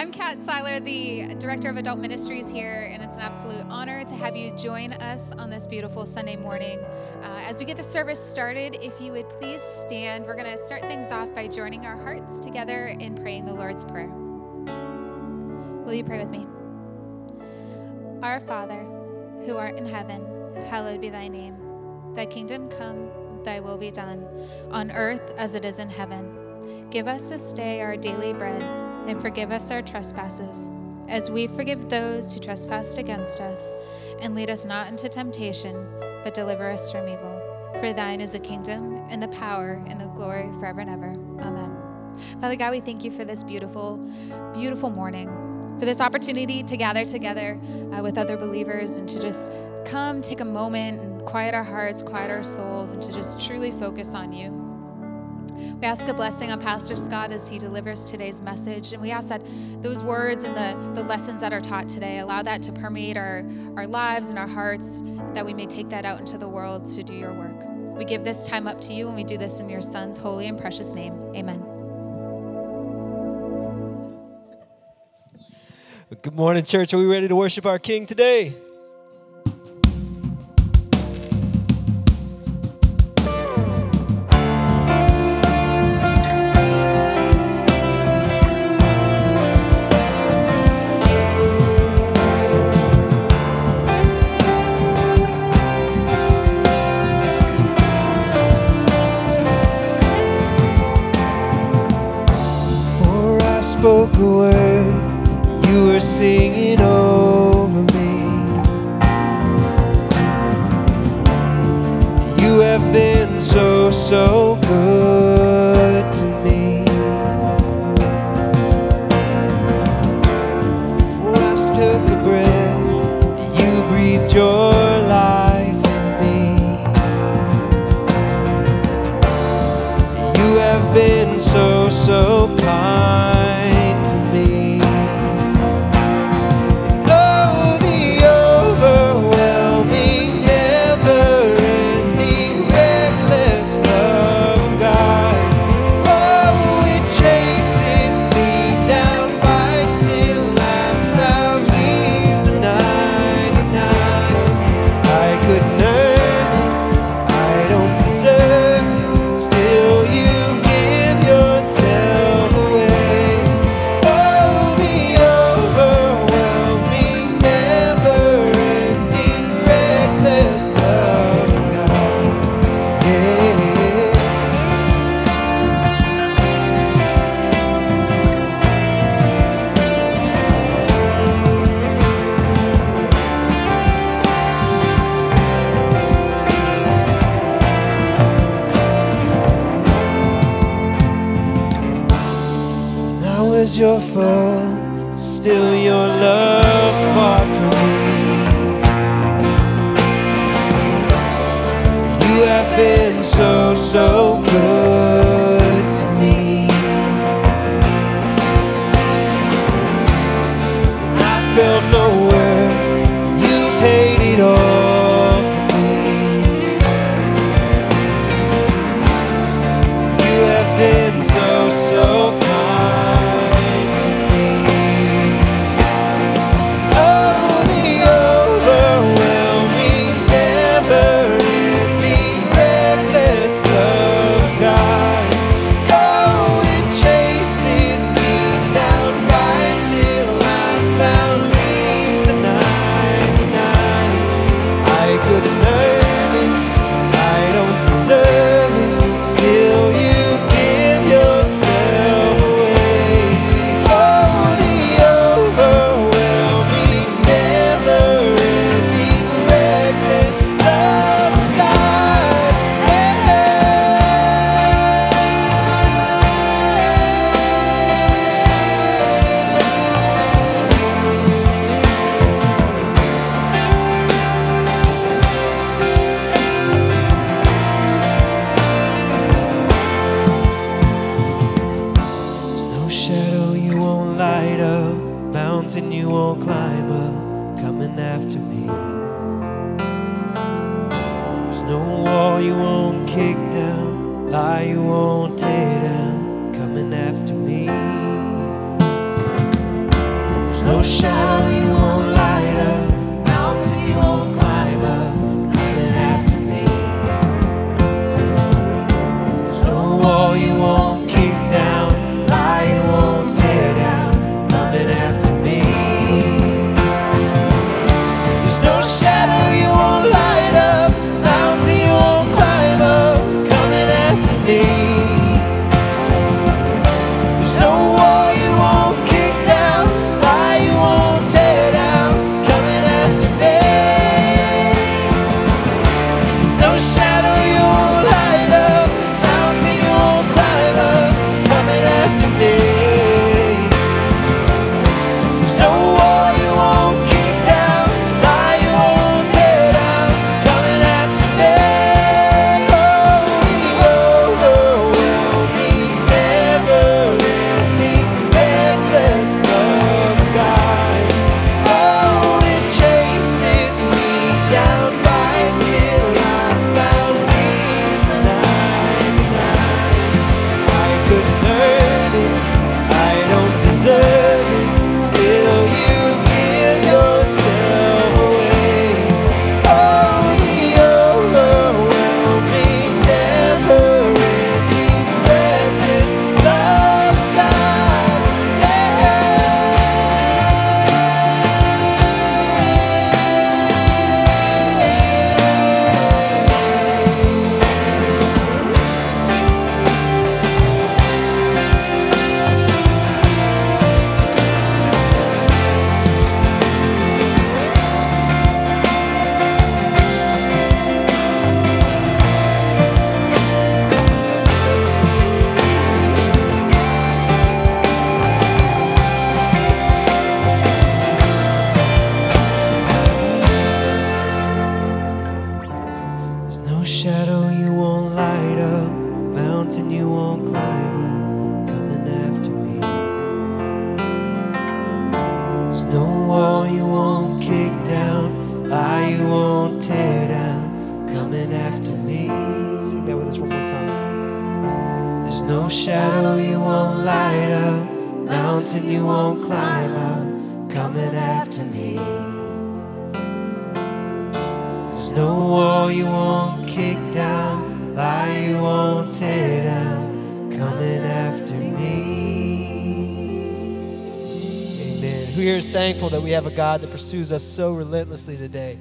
I'm Kat Seiler, the Director of Adult Ministries here, and it's an absolute honor to have you join us on this beautiful Sunday morning. Uh, as we get the service started, if you would please stand, we're going to start things off by joining our hearts together in praying the Lord's Prayer. Will you pray with me? Our Father, who art in heaven, hallowed be thy name. Thy kingdom come, thy will be done, on earth as it is in heaven. Give us this day our daily bread and forgive us our trespasses, as we forgive those who trespass against us. And lead us not into temptation, but deliver us from evil. For thine is the kingdom, and the power, and the glory forever and ever. Amen. Father God, we thank you for this beautiful, beautiful morning, for this opportunity to gather together uh, with other believers and to just come take a moment and quiet our hearts, quiet our souls, and to just truly focus on you. We ask a blessing on Pastor Scott as he delivers today's message. And we ask that those words and the, the lessons that are taught today allow that to permeate our, our lives and our hearts, that we may take that out into the world to do your work. We give this time up to you, and we do this in your Son's holy and precious name. Amen. Good morning, church. Are we ready to worship our King today? God that pursues us so relentlessly today?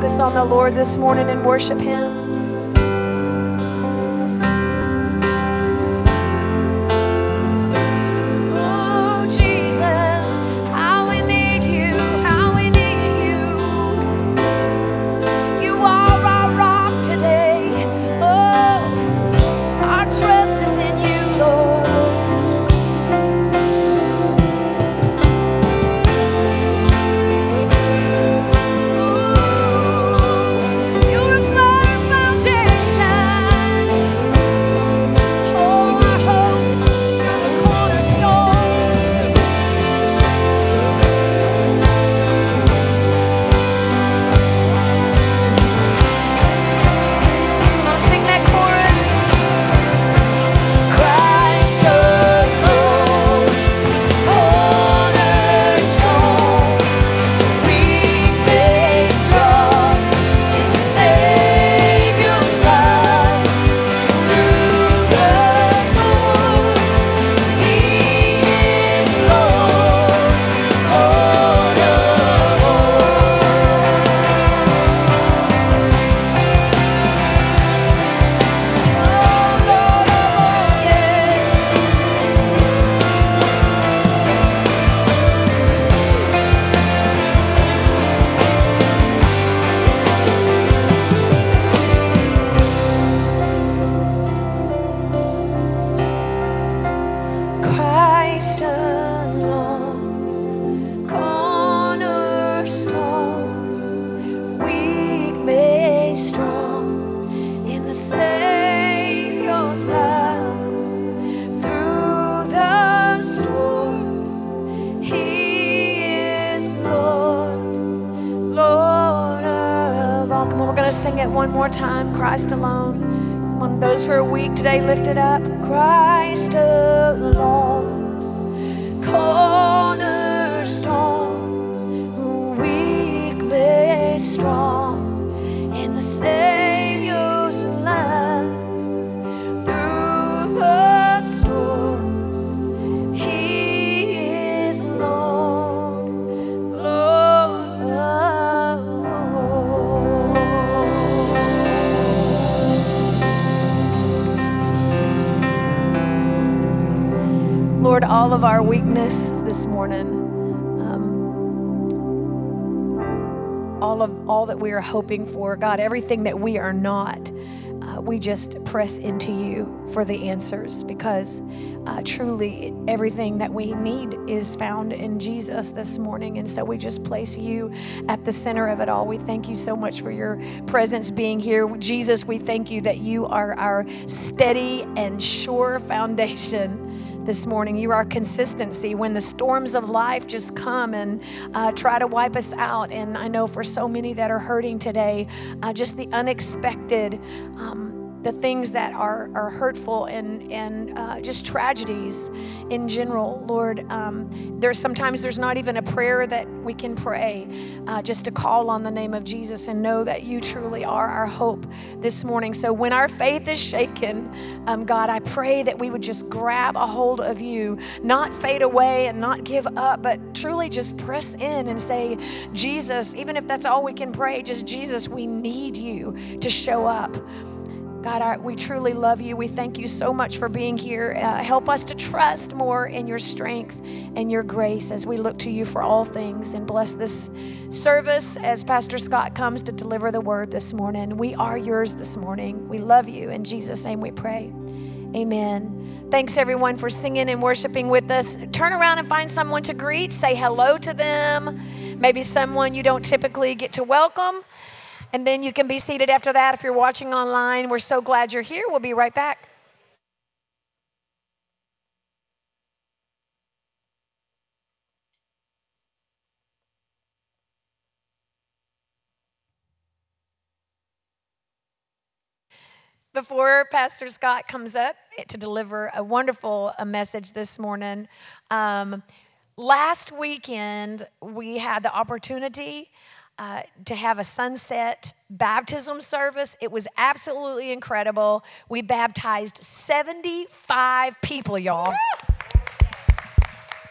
Focus on the Lord this morning and worship Him. Alone. One of those who are weak today, lift it up. We are hoping for, God, everything that we are not, uh, we just press into you for the answers because uh, truly everything that we need is found in Jesus this morning. And so we just place you at the center of it all. We thank you so much for your presence being here. Jesus, we thank you that you are our steady and sure foundation this morning. You are consistency when the storms of life just come and uh, try to wipe us out. And I know for so many that are hurting today, uh, just the unexpected. Um, the things that are, are hurtful and, and uh, just tragedies in general, Lord. Um, there's sometimes there's not even a prayer that we can pray uh, just to call on the name of Jesus and know that you truly are our hope this morning. So when our faith is shaken, um, God, I pray that we would just grab a hold of you, not fade away and not give up, but truly just press in and say, Jesus, even if that's all we can pray, just Jesus, we need you to show up. God, we truly love you. We thank you so much for being here. Uh, help us to trust more in your strength and your grace as we look to you for all things. And bless this service as Pastor Scott comes to deliver the word this morning. We are yours this morning. We love you. In Jesus' name we pray. Amen. Thanks everyone for singing and worshiping with us. Turn around and find someone to greet. Say hello to them. Maybe someone you don't typically get to welcome. And then you can be seated after that if you're watching online. We're so glad you're here. We'll be right back. Before Pastor Scott comes up to deliver a wonderful message this morning, um, last weekend we had the opportunity uh, to have a sunset baptism service. It was absolutely incredible. We baptized 75 people, y'all.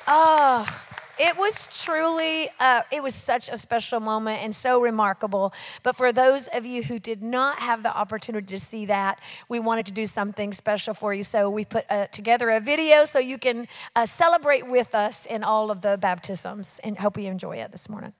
Oh, it was truly, uh, it was such a special moment and so remarkable. But for those of you who did not have the opportunity to see that, we wanted to do something special for you. So we put uh, together a video so you can uh, celebrate with us in all of the baptisms and hope you enjoy it this morning.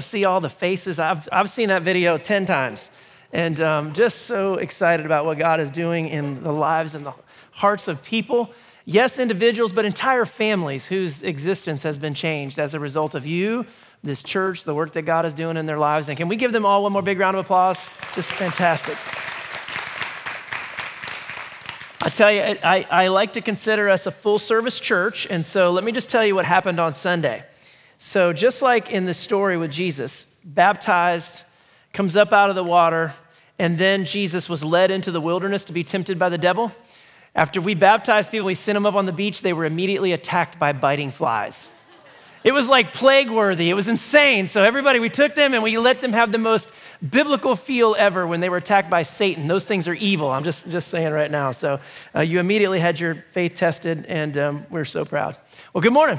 To see all the faces. I've, I've seen that video 10 times and um, just so excited about what God is doing in the lives and the hearts of people. Yes, individuals, but entire families whose existence has been changed as a result of you, this church, the work that God is doing in their lives. And can we give them all one more big round of applause? Just fantastic. I tell you, I, I like to consider us a full service church. And so let me just tell you what happened on Sunday. So, just like in the story with Jesus, baptized, comes up out of the water, and then Jesus was led into the wilderness to be tempted by the devil. After we baptized people, we sent them up on the beach, they were immediately attacked by biting flies. It was like plague worthy. It was insane. So, everybody, we took them and we let them have the most biblical feel ever when they were attacked by Satan. Those things are evil. I'm just, just saying right now. So, uh, you immediately had your faith tested, and um, we're so proud. Well, good morning.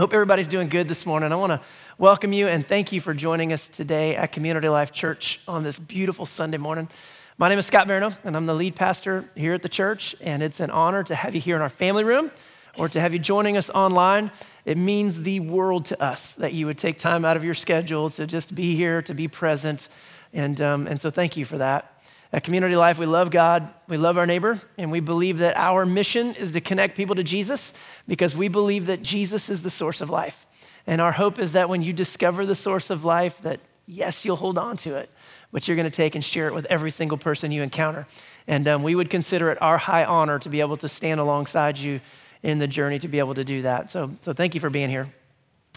Hope everybody's doing good this morning. I want to welcome you and thank you for joining us today at Community Life Church on this beautiful Sunday morning. My name is Scott Veroneau, and I'm the lead pastor here at the church, and it's an honor to have you here in our family room or to have you joining us online. It means the world to us that you would take time out of your schedule to just be here, to be present. And, um, and so thank you for that. At Community Life, we love God, we love our neighbor, and we believe that our mission is to connect people to Jesus because we believe that Jesus is the source of life. And our hope is that when you discover the source of life, that yes, you'll hold on to it, but you're going to take and share it with every single person you encounter. And um, we would consider it our high honor to be able to stand alongside you in the journey to be able to do that. So, so thank you for being here.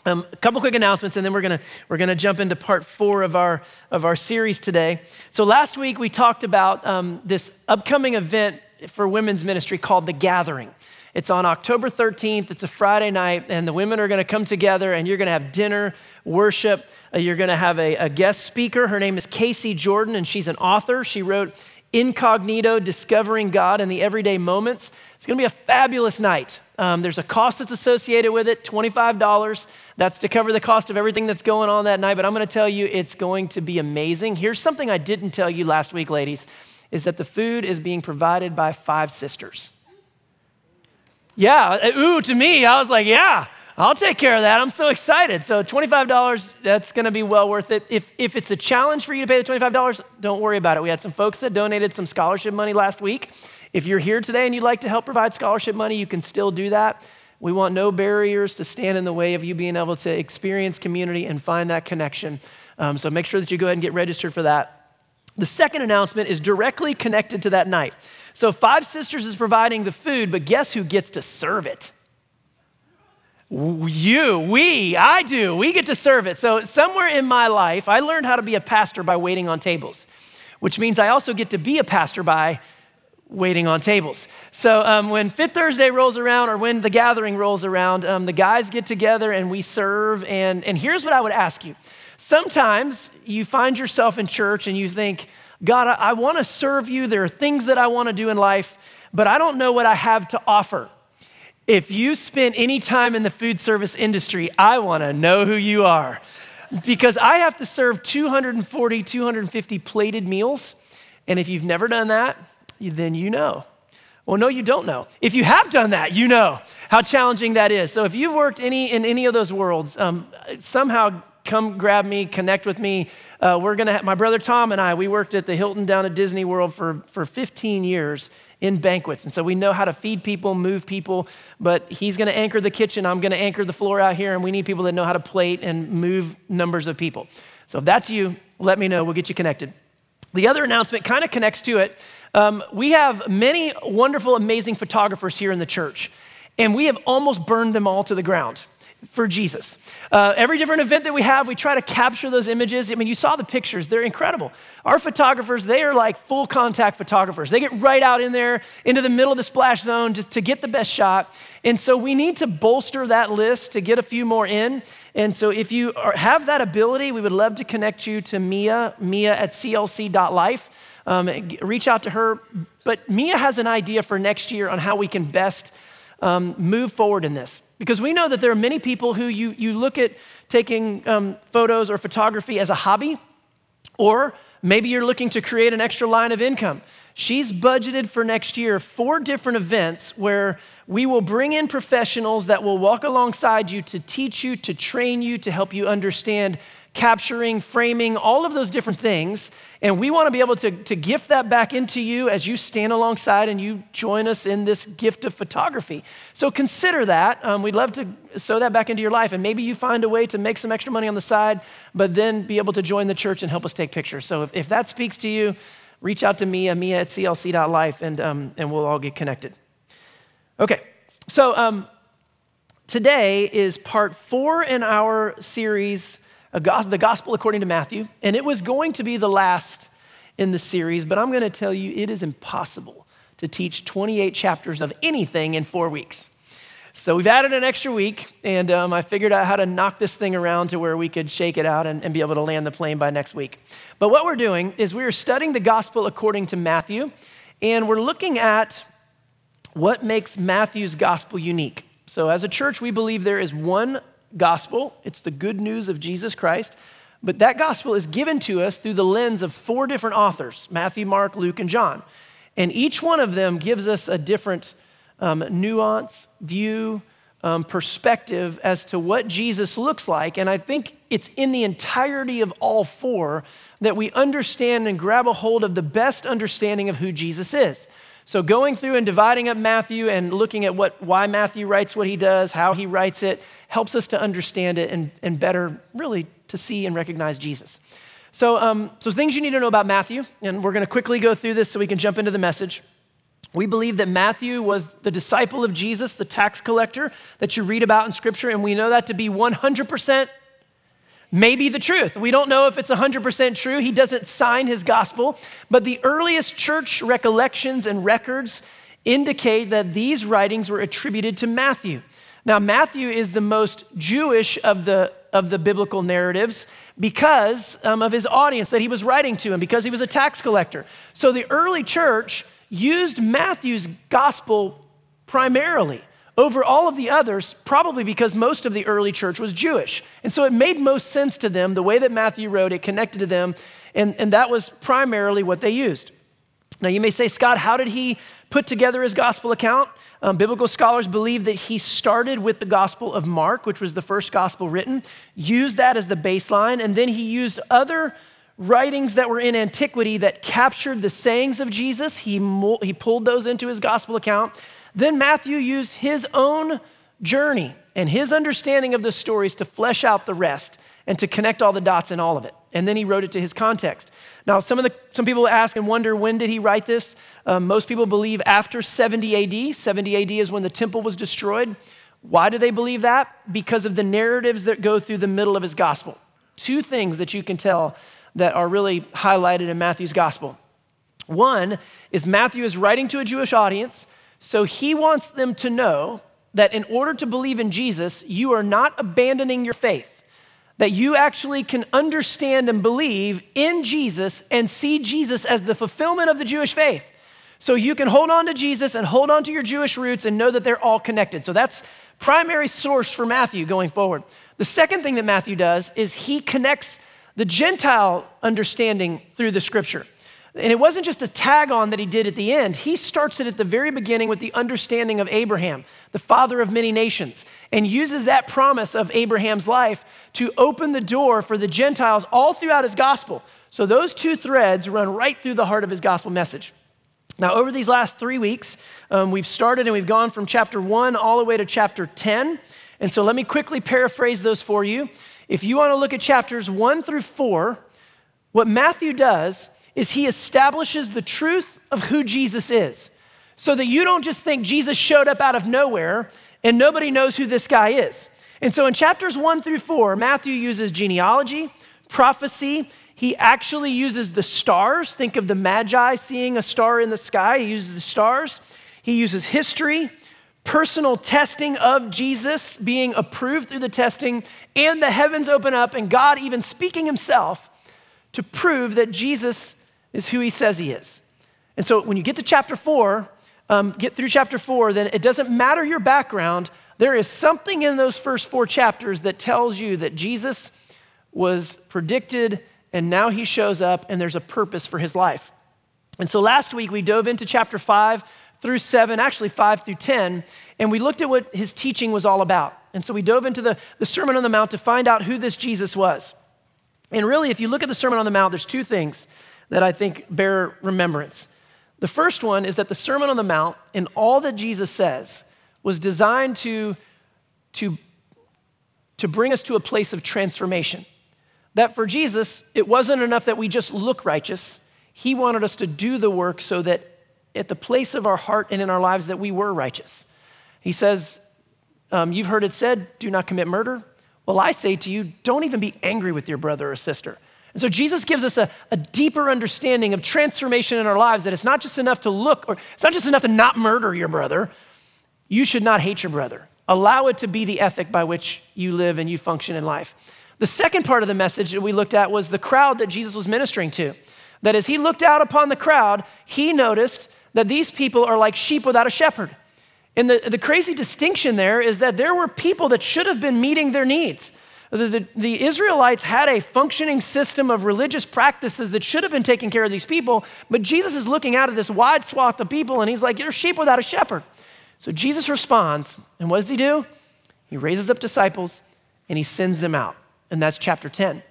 Um, a couple quick announcements, and then we're gonna we're gonna jump into part four of our of our series today. So last week we talked about um, this upcoming event for women's ministry called the Gathering. It's on October 13th. It's a Friday night, and the women are to come together, and you're to have dinner, worship. Uh, you're to have a, a guest speaker. Her name is Casey Jordan, and she's an author. She wrote Incognito Discovering God in the Everyday Moments. It's to be a fabulous night. Um, there's a cost that's associated with it $25. That's to cover the cost of everything that's going on that night. But I'm going to tell you, it's going to be amazing. Here's something I didn't tell you last week, ladies is that the food is being provided by five sisters. Yeah, uh, ooh, to me, I was like, yeah, I'll take care of that. I'm so excited. So $25, that's going to be well worth it. If, if it's a challenge for you to pay the $25, don't worry about it. We had some folks that donated some scholarship money last week. If you're here today and you'd like to help provide scholarship money, you can still do that. We want no barriers to stand in the way of you being able to experience community and find that connection. Um, so make sure that you go ahead and get registered for that. The second announcement is directly connected to that night. So, Five Sisters is providing the food, but guess who gets to serve it? You, we, I do. We get to serve it. So, somewhere in my life, I learned how to be a pastor by waiting on tables, which means I also get to be a pastor by waiting on tables. So, um, when Fifth Thursday rolls around or when the gathering rolls around, um, the guys get together and we serve. And, and here's what I would ask you sometimes you find yourself in church and you think, God, I, I want to serve you. There are things that I want to do in life, but I don't know what I have to offer. If you spend any time in the food service industry, I want to know who you are because I have to serve 240, 250 plated meals. And if you've never done that, then you know. Well, no, you don't know. If you have done that, you know how challenging that is. So if you've worked any in any of those worlds, um, somehow come grab me, connect with me. Uh, we're gonna have, my brother Tom and I, we worked at the Hilton down at Disney World for, for 15 years in banquets. And so we know how to feed people, move people, but he's gonna anchor the kitchen. I'm gonna anchor the floor out here, and we need people that know how to plate and move numbers of people. So if that's you, let me know. We'll get you connected. The other announcement kind of connects to it. Um, we have many wonderful, amazing photographers here in the church, and we have almost burned them all to the ground for Jesus. Uh, every different event that we have, we try to capture those images. I mean, you saw the pictures, they're incredible. Our photographers, they are like full contact photographers. They get right out in there into the middle of the splash zone just to get the best shot. And so we need to bolster that list to get a few more in. And so if you are, have that ability, we would love to connect you to Mia, Mia at clc.life. Um, reach out to her. But Mia has an idea for next year on how we can best um, move forward in this. Because we know that there are many people who you, you look at taking um, photos or photography as a hobby, or maybe you're looking to create an extra line of income. She's budgeted for next year four different events where we will bring in professionals that will walk alongside you to teach you, to train you, to help you understand capturing, framing, all of those different things. And we want to be able to, to gift that back into you as you stand alongside and you join us in this gift of photography. So consider that. Um, we'd love to sow that back into your life. And maybe you find a way to make some extra money on the side, but then be able to join the church and help us take pictures. So if, if that speaks to you, reach out to Mia, Mia at clc.life, and, um, and we'll all get connected. Okay, so um, today is part four in our series, The Gospel According to Matthew, and it was going to be the last in the series, but I'm going to tell you it is impossible to teach 28 chapters of anything in four weeks. So we've added an extra week, and um, I figured out how to knock this thing around to where we could shake it out and, and be able to land the plane by next week. But what we're doing is we are studying the gospel according to Matthew, and we're looking at what makes Matthew's gospel unique. So, as a church, we believe there is one gospel it's the good news of Jesus Christ. But that gospel is given to us through the lens of four different authors Matthew, Mark, Luke, and John. And each one of them gives us a different um, nuance, view, um, perspective as to what Jesus looks like. And I think it's in the entirety of all four that we understand and grab a hold of the best understanding of who Jesus is. So going through and dividing up Matthew and looking at what, why Matthew writes what he does, how he writes it, helps us to understand it and, and better really to see and recognize Jesus. So, um, so things you need to know about Matthew, and we're going to quickly go through this so we can jump into the message. We believe that Matthew was the disciple of Jesus, the tax collector that you read about in Scripture, and we know that to be 100% maybe the truth. We don't know if it's 100% true. He doesn't sign his gospel, but the earliest church recollections and records indicate that these writings were attributed to Matthew. Now, Matthew is the most Jewish of the, of the biblical narratives because um, of his audience that he was writing to and because he was a tax collector. So the early church used Matthew's gospel primarily over all of the others, probably because most of the early church was Jewish. And so it made most sense to them, the way that Matthew wrote it connected to them, and, and that was primarily what they used. Now, you may say, Scott, how did he put together his gospel account? Um, biblical scholars believe that he started with the Gospel of Mark, which was the first gospel written, used that as the baseline, and then he used other writings that were in antiquity that captured the sayings of Jesus. He, he pulled those into his gospel account. Then Matthew used his own journey and his understanding of the stories to flesh out the rest and to connect all the dots in all of it. And then he wrote it to his context. Now, some, of the, some people ask and wonder when did he write this? Um, most people believe after 70 AD. 70 AD is when the temple was destroyed. Why do they believe that? Because of the narratives that go through the middle of his gospel. Two things that you can tell that are really highlighted in Matthew's gospel. One is Matthew is writing to a Jewish audience, so he wants them to know that in order to believe in Jesus, you are not abandoning your faith, that you actually can understand and believe in Jesus and see Jesus as the fulfillment of the Jewish faith. So you can hold on to Jesus and hold on to your Jewish roots and know that they're all connected. So that's primary source for Matthew going forward. The second thing that Matthew does is he connects the Gentile understanding through the scripture. And it wasn't just a tag on that he did at the end. He starts it at the very beginning with the understanding of Abraham, the father of many nations, and uses that promise of Abraham's life to open the door for the Gentiles all throughout his gospel. So those two threads run right through the heart of his gospel message. Now, over these last three weeks, um, we've started and we've gone from chapter one all the way to chapter 10. And so let me quickly paraphrase those for you. If you want to look at chapters one through four, what Matthew does is he establishes the truth of who Jesus is so that you don't just think Jesus showed up out of nowhere and nobody knows who this guy is. And so in chapters one through four, Matthew uses genealogy, prophecy. He actually uses the stars. Think of the Magi seeing a star in the sky. He uses the stars. He uses history personal testing of Jesus being approved through the testing, and the heavens open up, and God even speaking himself to prove that Jesus is who he says he is. And so when you get to chapter four, um, get through chapter four, then it doesn't matter your background. There is something in those first four chapters that tells you that Jesus was predicted and now he shows up and there's a purpose for his life. And so last week we dove into chapter five through 7, actually 5 through 10, and we looked at what his teaching was all about. And so we dove into the, the Sermon on the Mount to find out who this Jesus was. And really, if you look at the Sermon on the Mount, there's two things that I think bear remembrance. The first one is that the Sermon on the Mount and all that Jesus says was designed to, to, to bring us to a place of transformation. That for Jesus, it wasn't enough that we just look righteous, He wanted us to do the work so that at the place of our heart and in our lives that we were righteous. He says, um, You've heard it said, do not commit murder. Well, I say to you, don't even be angry with your brother or sister. And so Jesus gives us a, a, deeper understanding of transformation in our lives that it's not just enough to look, or it's not just enough to not murder your brother. You should not hate your brother. Allow it to be the ethic by which you live and you function in life. The second part of the message that we looked at was the crowd that Jesus was ministering to. That as he looked out upon the crowd, he noticed that these people are like sheep without a shepherd. And the, the crazy distinction there is that there were people that should have been meeting their needs. The, the, the, Israelites had a functioning system of religious practices that should have been taking care of these people, but Jesus is looking out at this wide swath of people and he's like, You're sheep without a shepherd. So Jesus responds, and what does he do? He raises up disciples and he sends them out. And that's chapter 10,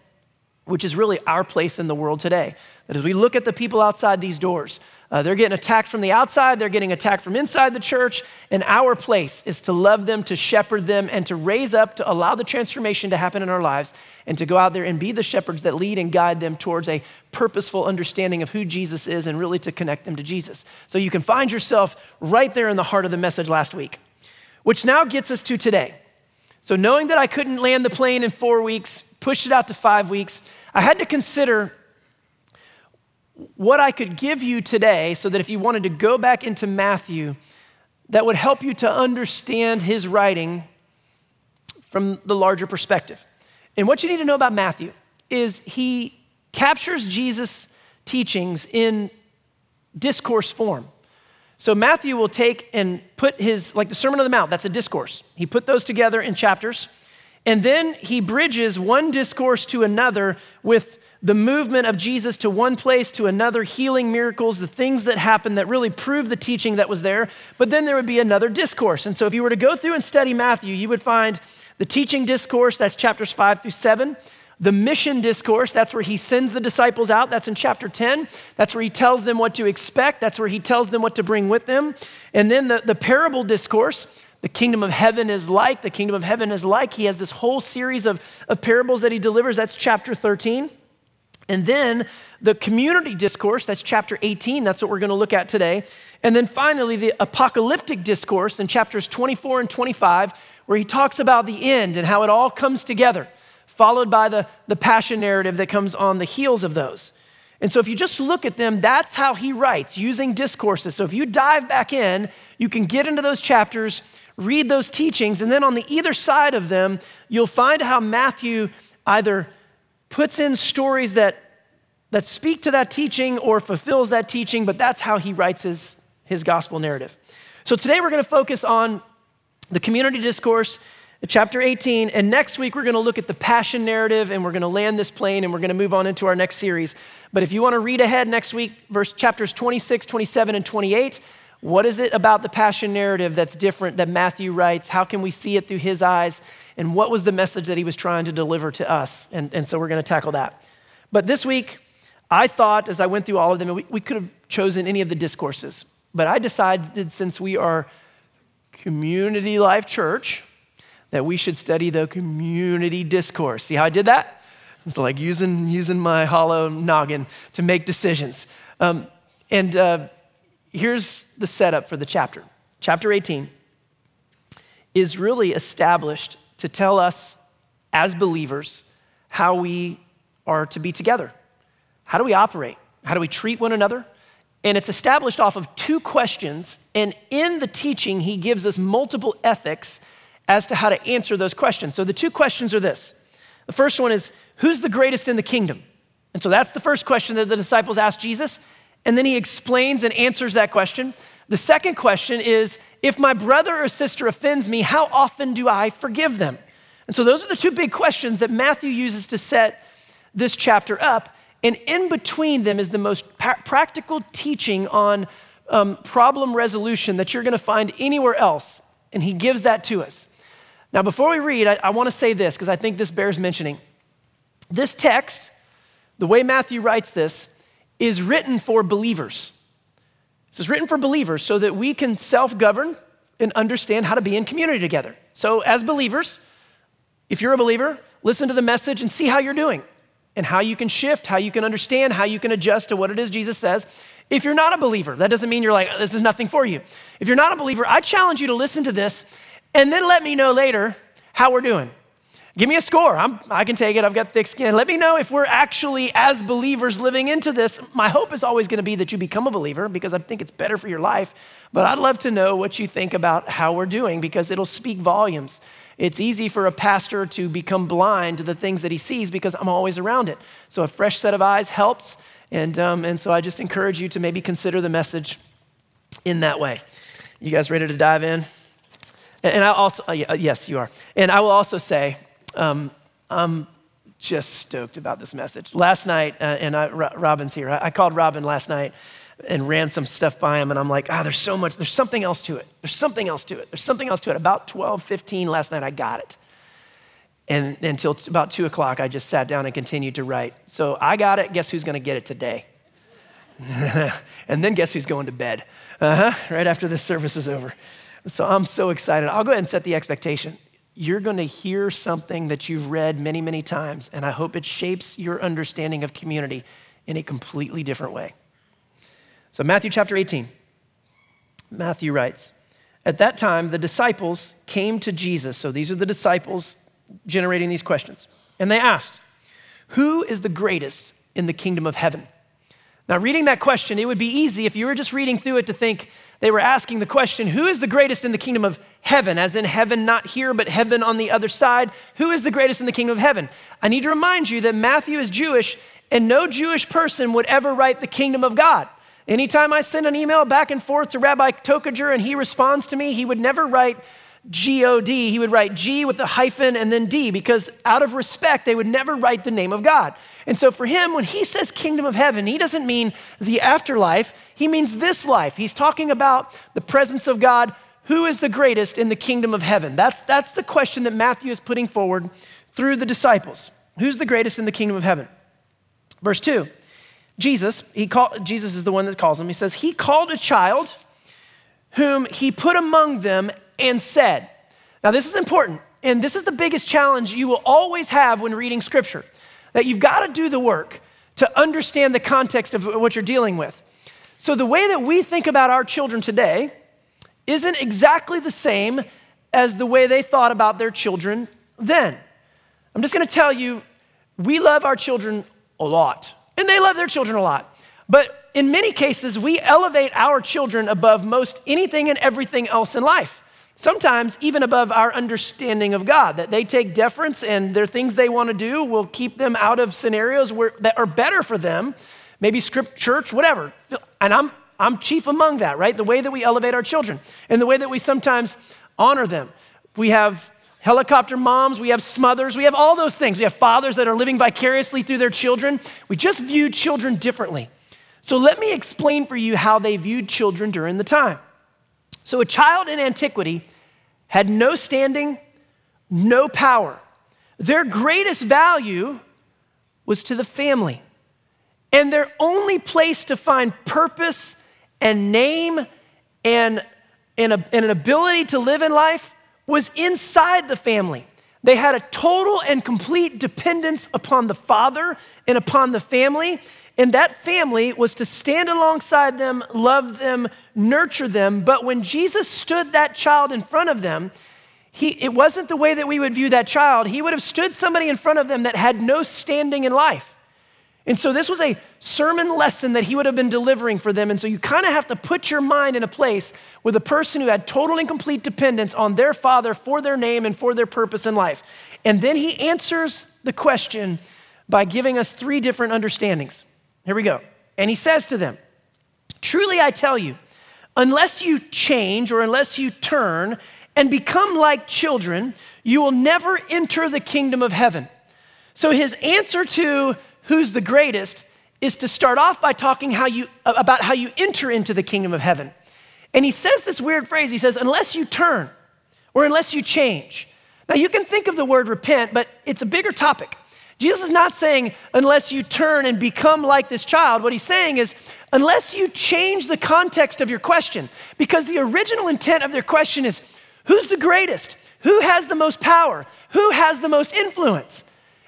which is really our place in the world today. That as we look at the people outside these doors, uh, they're getting attacked from the outside, they're getting attacked from inside the church, and our place is to love them, to shepherd them, and to raise up, to allow the transformation to happen in our lives, and to go out there and be the shepherds that lead and guide them towards a purposeful understanding of who Jesus is and really to connect them to Jesus. So you can find yourself right there in the heart of the message last week, which now gets us to today. So, knowing that I couldn't land the plane in four weeks, pushed it out to five weeks, I had to consider what I could give you today so that if you wanted to go back into Matthew, that would help you to understand his writing from the larger perspective. And what you need to know about Matthew is he captures Jesus' teachings in discourse form. So Matthew will take and put his, like the Sermon on the Mount, that's a discourse. He put those together in chapters. And then he bridges one discourse to another with the movement of Jesus to one place to another, healing miracles, the things that happened that really prove the teaching that was there. But then there would be another discourse. And so if you were to go through and study Matthew, you would find the teaching discourse, that's chapters five through seven. The mission discourse, that's where he sends the disciples out. That's in chapter 10. That's where he tells them what to expect. That's where he tells them what to bring with them. And then the, the parable discourse, the kingdom of heaven is like, the kingdom of heaven is like. He has this whole series of, of parables that he delivers. That's chapter 13. And then the community discourse, that's chapter 18, that's what we're going to look at today. And then finally, the apocalyptic discourse in chapters 24 and 25, where he talks about the end and how it all comes together, followed by the, the passion narrative that comes on the heels of those. And so, if you just look at them, that's how he writes using discourses. So, if you dive back in, you can get into those chapters, read those teachings, and then on the either side of them, you'll find how Matthew either puts in stories that, that speak to that teaching or fulfills that teaching, but that's how he writes his, his gospel narrative. So today we're going to focus on the community discourse, chapter 18, and next week we're going to look at the passion narrative and we're going to land this plane and we're going to move on into our next series. But if you want to read ahead next week, verse chapters 26, 27, and 28, what is it about the passion narrative that's different that Matthew writes? How can we see it through his eyes? and what was the message that he was trying to deliver to us. And, and so we're going to tackle that. But this week, I thought as I went through all of them, we, we could have chosen any of the discourses. But I decided since we are Community Life Church, that we should study the community discourse. See how I did that? It's like using, using my hollow noggin to make decisions. Um, and uh, here's the setup for the chapter. Chapter 18 is really established to tell us as believers how we are to be together. How do we operate? How do we treat one another? And it's established off of two questions. And in the teaching, he gives us multiple ethics as to how to answer those questions. So the two questions are this the first one is, Who's the greatest in the kingdom? And so that's the first question that the disciples ask Jesus. And then he explains and answers that question. The second question is if my brother or sister offends me, how often do I forgive them? And so those are the two big questions that Matthew uses to set this chapter up. And in between them is the most pa- practical teaching on um, problem resolution that you're going to find anywhere else. And he gives that to us. Now, before we read, I, I want to say this because I think this bears mentioning. This text, the way Matthew writes this, is written for believers. Is written for believers so that we can self govern and understand how to be in community together. So, as believers, if you're a believer, listen to the message and see how you're doing. And how you can shift, how you can understand, how you can adjust to what it is Jesus says. If you're not a believer, that doesn't mean you're like, this is nothing for you. If you're not a believer, I challenge you to listen to this and then let me know later how we're doing. Give me a score. I'm, I can take it. I've got thick skin. Let me know if we're actually, as believers, living into this. My hope is always going to be that you become a believer because I think it's better for your life. But I'd love to know what you think about how we're doing because it'll speak volumes. It's easy for a pastor to become blind to the things that he sees because I'm always around it. So a fresh set of eyes helps. And, um, and so I just encourage you to maybe consider the message in that way. You guys ready to dive in? And I also, uh, yes, you are. And I will also say, um, I'm just stoked about this message. Last night, uh, and I, Robin's here. I, I, called Robin last night and ran some stuff by him, and I'm like, ah, oh, there's so much, there's something else to it. There's something else to it. There's something else to it. About 12, 15 last night, I got it. And until about two o'clock, I just sat down and continued to write. So I got it. Guess who's going to get it today? and then guess who's going to bed? Uh-huh, right after this service is over. So I'm so excited. I'll go ahead and set the expectation you're going to hear something that you've read many, many times, and I hope it shapes your understanding of community in a completely different way. So, Matthew chapter 18, Matthew writes, At that time, the disciples came to Jesus. So, these are the disciples generating these questions. And they asked, Who is the greatest in the kingdom of heaven? Now, reading that question, it would be easy if you were just reading through it to think, they were asking the question who is the greatest in the kingdom of heaven? As in heaven, not here, but heaven on the other side. Who is the greatest in the kingdom of heaven? I need to remind you that Matthew is Jewish, and no Jewish person would ever write the kingdom of God. Anytime I send an email back and forth to Rabbi Tokajer and he responds to me, he would never write G O D. He would write G with a hyphen and then D because out of respect, they would never write the name of God. And so for him, when he says kingdom of heaven, he doesn't mean the afterlife, he means this life. He's talking about the presence of God. Who is the greatest in the kingdom of heaven? That's, that's the question that Matthew is putting forward through the disciples. Who's the greatest in the kingdom of heaven? Verse 2 Jesus, he called, Jesus is the one that calls him. He says, He called a child whom he put among them and said. Now, this is important, and this is the biggest challenge you will always have when reading scripture that you've got to do the work to understand the context of what you're dealing with. So, the way that we think about our children today isn't exactly the same as the way they thought about their children then. I'm just going to tell you, we love our children a lot, and they love their children a lot. But in many cases, we elevate our children above most anything and everything else in life sometimes even above our understanding of God, that they take deference and there are things they want to do will keep them out of scenarios where, that are better for them, maybe script church, whatever. And I'm, I'm chief among that, right? The way that we elevate our children and the way that we sometimes honor them. We have helicopter moms, we have smothers, we have all those things. We have fathers that are living vicariously through their children. We just view children differently. So let me explain for you how they viewed children during the time. So a child in antiquity had no standing, no power. Their greatest value was to the family. And their only place to find purpose and name and, and, a, and an ability to live in life was inside the family. They had a total and complete dependence upon the father and upon the family. And that family was to stand alongside them, love them, nurture them. But when Jesus stood that child in front of them, he, it wasn't the way that we would view that child. He would have stood somebody in front of them that had no standing in life. And so this was a sermon lesson that he would have been delivering for them. And so you kind of have to put your mind in a place with a person who had total and complete dependence on their father for their name and for their purpose in life. And then he answers the question by giving us three different understandings. Here we go. And he says to them, Truly I tell you, unless you change or unless you turn and become like children, you will never enter the kingdom of heaven. So his answer to who's the greatest is to start off by talking how you, about how you enter into the kingdom of heaven. And he says this weird phrase he says, unless you turn or unless you change. Now you can think of the word repent, but it's a bigger topic. Jesus is not saying, unless you turn and become like this child. What he's saying is, unless you change the context of your question, because the original intent of their question is, who's the greatest? Who has the most power? Who has the most influence?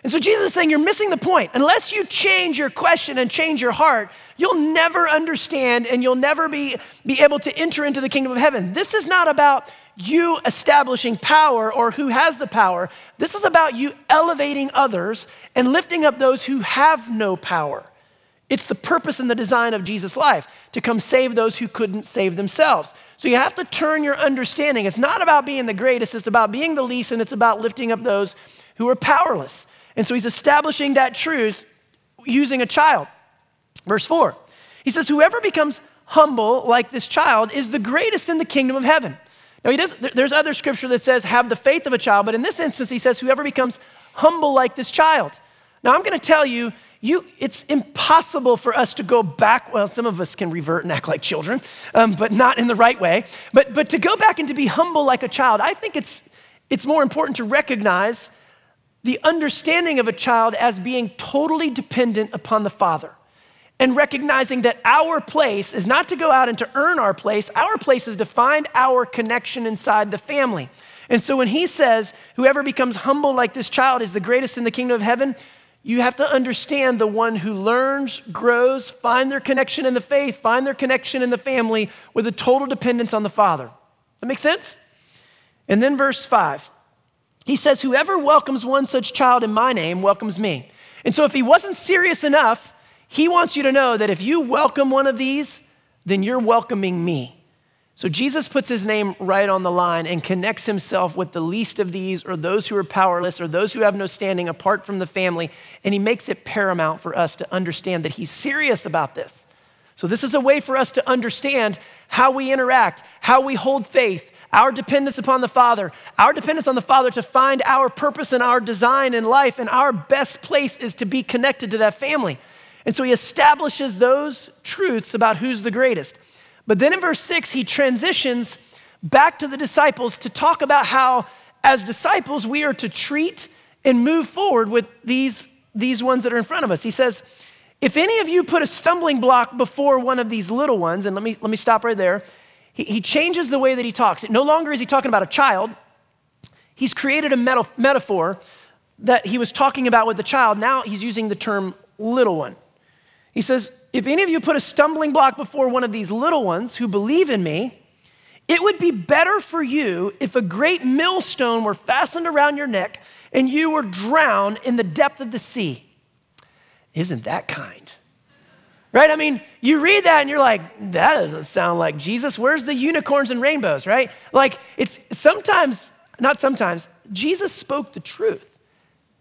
And so Jesus is saying, You're missing the point. Unless you change your question and change your heart, you'll never understand and you'll never be, be able to enter into the kingdom of heaven. This is not about you establishing power or who has the power. This is about you elevating others and lifting up those who have no power. It's the purpose and the design of Jesus' life to come save those who couldn't save themselves. So you have to turn your understanding. It's not about being the greatest, it's about being the least, and it's about lifting up those who are powerless. And so he's establishing that truth using a child. Verse 4, he says, Whoever becomes humble like this child is the greatest in the kingdom of heaven. Now, he does, there's other scripture that says, Have the faith of a child, but in this instance, he says, Whoever becomes humble like this child. Now, I'm going to tell you, you, it's impossible for us to go back. Well, some of us can revert and act like children, um, but not in the right way. But, but to go back and to be humble like a child, I think it's, it's more important to recognize the understanding of a child as being totally dependent upon the Father and recognizing that our place is not to go out and to earn our place. Our place is to find our connection inside the family. And so when he says, Whoever becomes humble like this child is the greatest in the kingdom of heaven, you have to understand the one who learns, grows, find their connection in the faith, find their connection in the family with a total dependence on the Father. That makes sense? And then verse 5. He says, Whoever welcomes one such child in my name welcomes me. And so if he wasn't serious enough, he wants you to know that if you welcome one of these, then you're welcoming me. So Jesus puts his name right on the line and connects himself with the least of these, or those who are powerless, or those who have no standing apart from the family. And he makes it paramount for us to understand that he's serious about this. So, this is a way for us to understand how we interact, how we hold faith, our dependence upon the Father, our dependence on the Father to find our purpose and our design in life. And our best place is to be connected to that family. And so he establishes those truths about who's the greatest. But then in verse six, he transitions back to the disciples to talk about how, as disciples, we are to treat and move forward with these, these ones that are in front of us. He says, If any of you put a stumbling block before one of these little ones, and let me, let me stop right there, he, he changes the way that he talks. No longer is he talking about a child, he's created a meta- metaphor that he was talking about with the child. Now he's using the term little one. He says, if any of you put a stumbling block before one of these little ones who believe in me, it would be better for you if a great millstone were fastened around your neck and you were drowned in the depth of the sea. Isn't that kind? Right? I mean, you read that and you're like, that doesn't sound like Jesus. Where's the unicorns and rainbows, right? Like, it's sometimes, not sometimes, Jesus spoke the truth.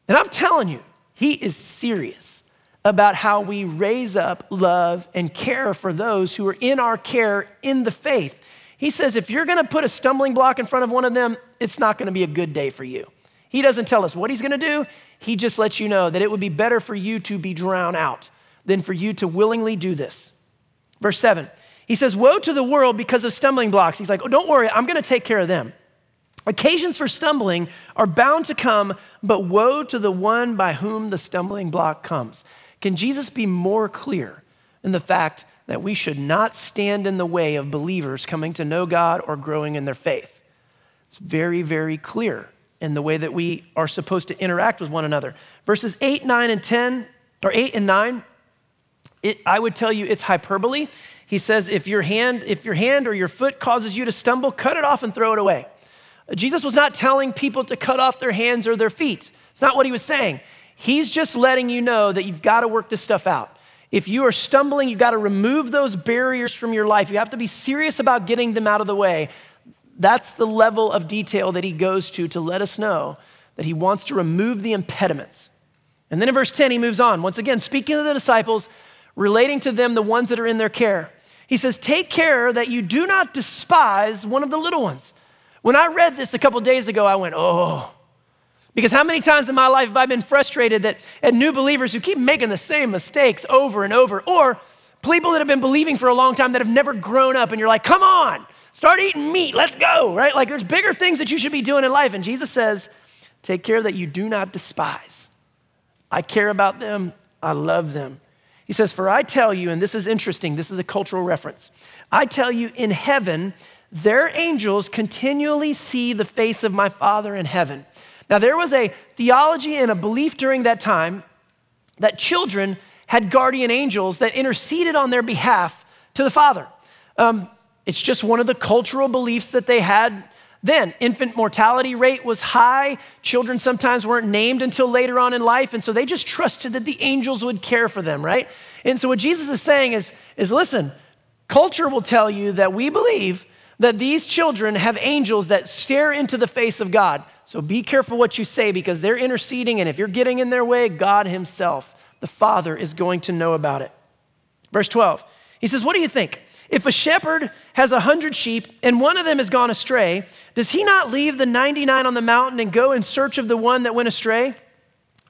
And I'm telling you, he is serious about how we raise up, love, and care for those who are in our care in the faith. He says, if you're gonna put a stumbling block in front of one of them, it's not gonna be a good day for you. He doesn't tell us what he's gonna do, he just lets you know that it would be better for you to be drowned out than for you to willingly do this. Verse seven, he says, Woe to the world because of stumbling blocks. He's like, Oh, don't worry, I'm gonna take care of them. Occasions for stumbling are bound to come, but woe to the one by whom the stumbling block comes. Can Jesus be more clear in the fact that we should not stand in the way of believers coming to know God or growing in their faith? It's very, very clear in the way that we are supposed to interact with one another. Verses 8, 9, and 10, or 8 and 9, it, I would tell you it's hyperbole. He says, if your hand, if your hand or your foot causes you to stumble, cut it off and throw it away. Jesus was not telling people to cut off their hands or their feet. It's not what he was saying. He's just letting you know that you've got to work this stuff out. If you are stumbling, you've got to remove those barriers from your life. You have to be serious about getting them out of the way. That's the level of detail that he goes to to let us know that he wants to remove the impediments. And then in verse 10, he moves on. Once again, speaking to the disciples, relating to them the ones that are in their care. He says, Take care that you do not despise one of the little ones. When I read this a couple days ago, I went, Oh, because how many times in my life have I been frustrated that at new believers who keep making the same mistakes over and over, or people that have been believing for a long time that have never grown up, and you're like, come on, start eating meat, let's go, right? Like there's bigger things that you should be doing in life. And Jesus says, take care that you do not despise. I care about them, I love them. He says, For I tell you, and this is interesting, this is a cultural reference. I tell you, in heaven, their angels continually see the face of my Father in heaven. Now, there was a theology and a belief during that time that children had guardian angels that interceded on their behalf to the Father. Um, it's just one of the cultural beliefs that they had then. Infant mortality rate was high. Children sometimes weren't named until later on in life, and so they just trusted that the angels would care for them, right? And so what Jesus is saying is, is listen, culture will tell you that we believe that these children have angels that stare into the face of God. So be careful what you say because they're interceding, and if you're getting in their way, God Himself, the Father, is going to know about it. Verse 12, he says, What do you think? If a shepherd has a hundred sheep and one of them has gone astray, does he not leave the 99 on the mountain and go in search of the one that went astray?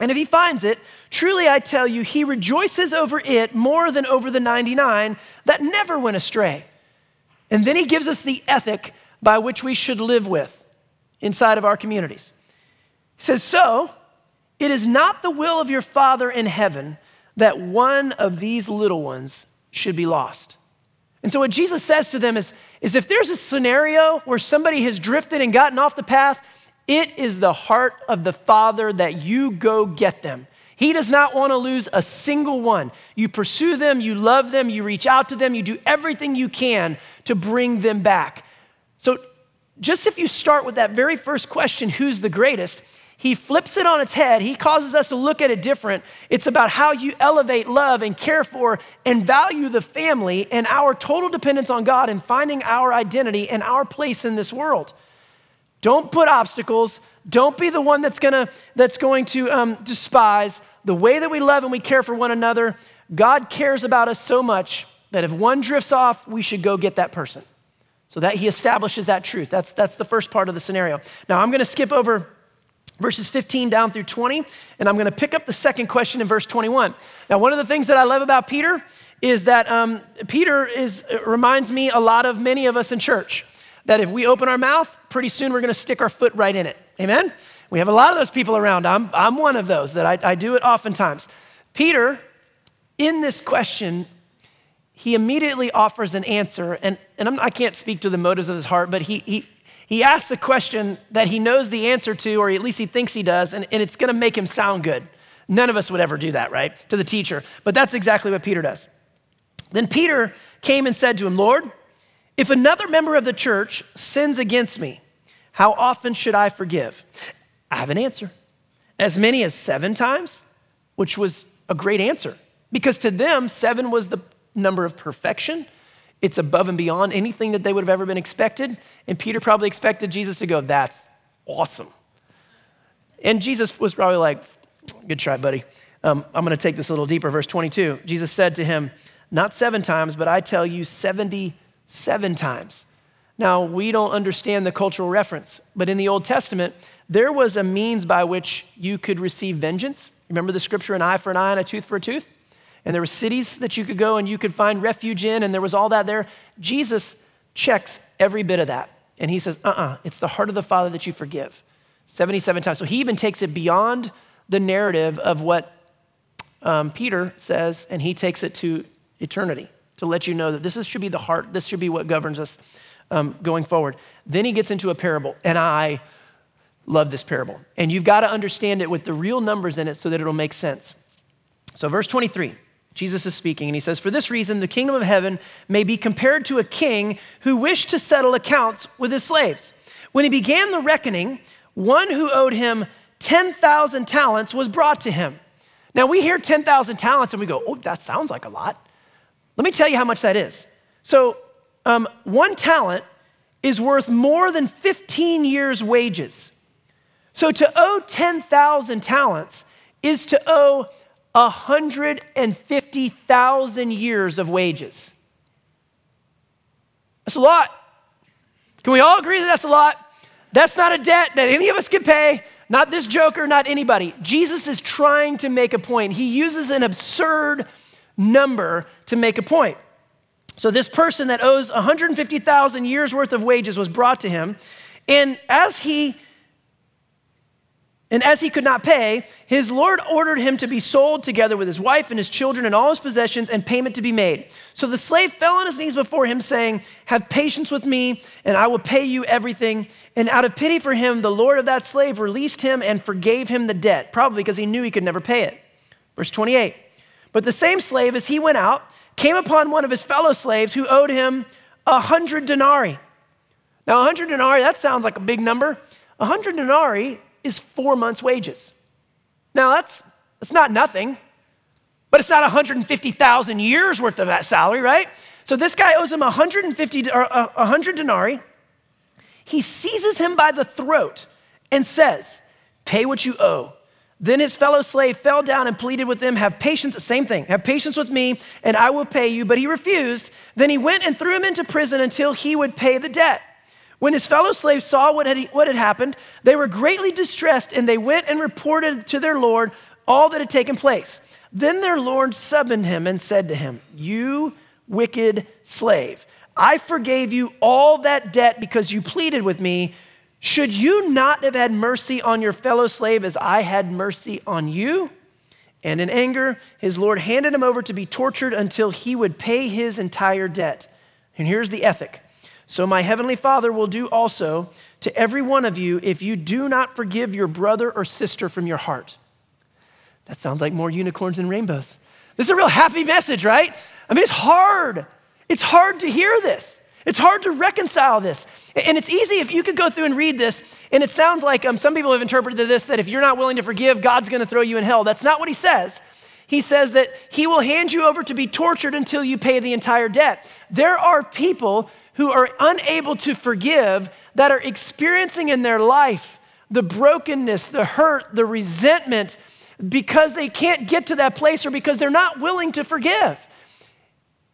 And if he finds it, truly I tell you, he rejoices over it more than over the 99 that never went astray. And then he gives us the ethic by which we should live with inside of our communities. He says, So, it is not the will of your Father in heaven that one of these little ones should be lost. And so, what Jesus says to them is, is if there's a scenario where somebody has drifted and gotten off the path, it is the heart of the Father that you go get them. He does not want to lose a single one. You pursue them, you love them, you reach out to them, you do everything you can to bring them back. So, just if you start with that very first question, who's the greatest? He flips it on its head. He causes us to look at it different. It's about how you elevate, love, and care for and value the family and our total dependence on God and finding our identity and our place in this world. Don't put obstacles. Don't be the one that's, gonna, that's going to um, despise the way that we love and we care for one another. God cares about us so much that if one drifts off, we should go get that person. So that he establishes that truth. That's, that's the first part of the scenario. Now, I'm going to skip over verses 15 down through 20, and I'm going to pick up the second question in verse 21. Now, one of the things that I love about Peter is that um, Peter is, reminds me a lot of many of us in church that if we open our mouth, pretty soon we're going to stick our foot right in it. Amen? We have a lot of those people around. I'm, I'm one of those that I, I do it oftentimes. Peter, in this question, he immediately offers an answer, and, and I'm, I can not speak to the motives of his heart, but he, he, he asks a question that he knows the answer to, or at least he thinks he does, and, and it's going to make him sound good. None of us would ever do that, right? To the teacher. But that's exactly what Peter does. Then Peter came and said to him, Lord, if another member of the church sins against me, how often should I forgive? I have an answer. As many as seven times, which was a great answer because to them, seven was the number of perfection. It's above and beyond anything that they would have ever been expected. And Peter probably expected Jesus to go, That's awesome. And Jesus was probably like, Good try, buddy. Um, I'm going to take this a little deeper. Verse 22 Jesus said to him, Not seven times, but I tell you, 77 times. Now, we don't understand the cultural reference, but in the Old Testament, there was a means by which you could receive vengeance. Remember the scripture, an eye for an eye and a tooth for a tooth? And there were cities that you could go and you could find refuge in, and there was all that there. Jesus checks every bit of that. And he says, uh uh-uh, uh it's the heart of the Father that you forgive. 77 times. So he even takes it beyond the narrative of what um, Peter says, and he takes it to eternity to let you know that this is, should be the heart, this should be what governs us um, going forward. Then he gets into a parable, and I love this parable. And you've got to understand it with the real numbers in it so that it'll make sense. So, verse 23 Jesus is speaking, and he says, For this reason, the kingdom of heaven may be compared to a king who wished to settle accounts with his slaves. When he began the reckoning, one who owed him 10,000 talents was brought to him. Now, we hear 10,000 talents and we go, Oh, that sounds like a lot. Let me tell you how much that is. So, um, one talent is worth more than 15 years' wages. So, to owe 10,000 talents is to owe 150,000 years of wages. That's a lot. Can we all agree that that's a lot? That's not a debt that any of us can pay, not this joker, not anybody. Jesus is trying to make a point. He uses an absurd number to make a point. So, this person that owes 150,000 years worth of wages was brought to him. And as he And as he could not pay, his Lord ordered him to be sold together with his wife and his children and all his possessions and payment to be made. So the slave fell on his knees before him, saying, Have patience with me, and I will pay you everything. And out of pity for him, the Lord of that slave released him and forgave him the debt, probably because he knew he could never pay it. Verse 28. But the same slave, as he went out, came upon one of his fellow slaves who owed him a hundred denarii. Now, a hundred denarii, that sounds like a big number. A hundred denarii is four months' wages. Now, that's, that's not nothing, but it's not 150,000 years worth of that salary, right? So this guy owes him 150 or 100 denarii. He seizes him by the throat and says, Pay what you owe. Then his fellow slave fell down and pleaded with him, Have patience, same thing, have patience with me, and I will pay you. But he refused. Then he went and threw him into prison until he would pay the debt. When his fellow slaves saw what had, what had happened, they were greatly distressed, and they went and reported to their Lord all that had taken place. Then their Lord summoned him and said to him, You wicked slave, I forgave you all that debt because you pleaded with me. Should you not have had mercy on your fellow slave as I had mercy on you? And in anger, his Lord handed him over to be tortured until he would pay his entire debt. And here's the ethic so my heavenly Father will do also to every one of you if you do not forgive your brother or sister from your heart. That sounds like more unicorns and rainbows. This is a real happy message, right? I mean, it's hard. It's hard to hear this. It's hard to reconcile this. And it's easy if you could go through and read this, and it sounds like um, some people have interpreted this that if you're not willing to forgive, God's going to throw you in hell. That's not what he says. He says that he will hand you over to be tortured until you pay the entire debt. There are people who are unable to forgive, that are experiencing in their life the brokenness, the hurt, the resentment, because they can't get to that place or because they're not willing to forgive.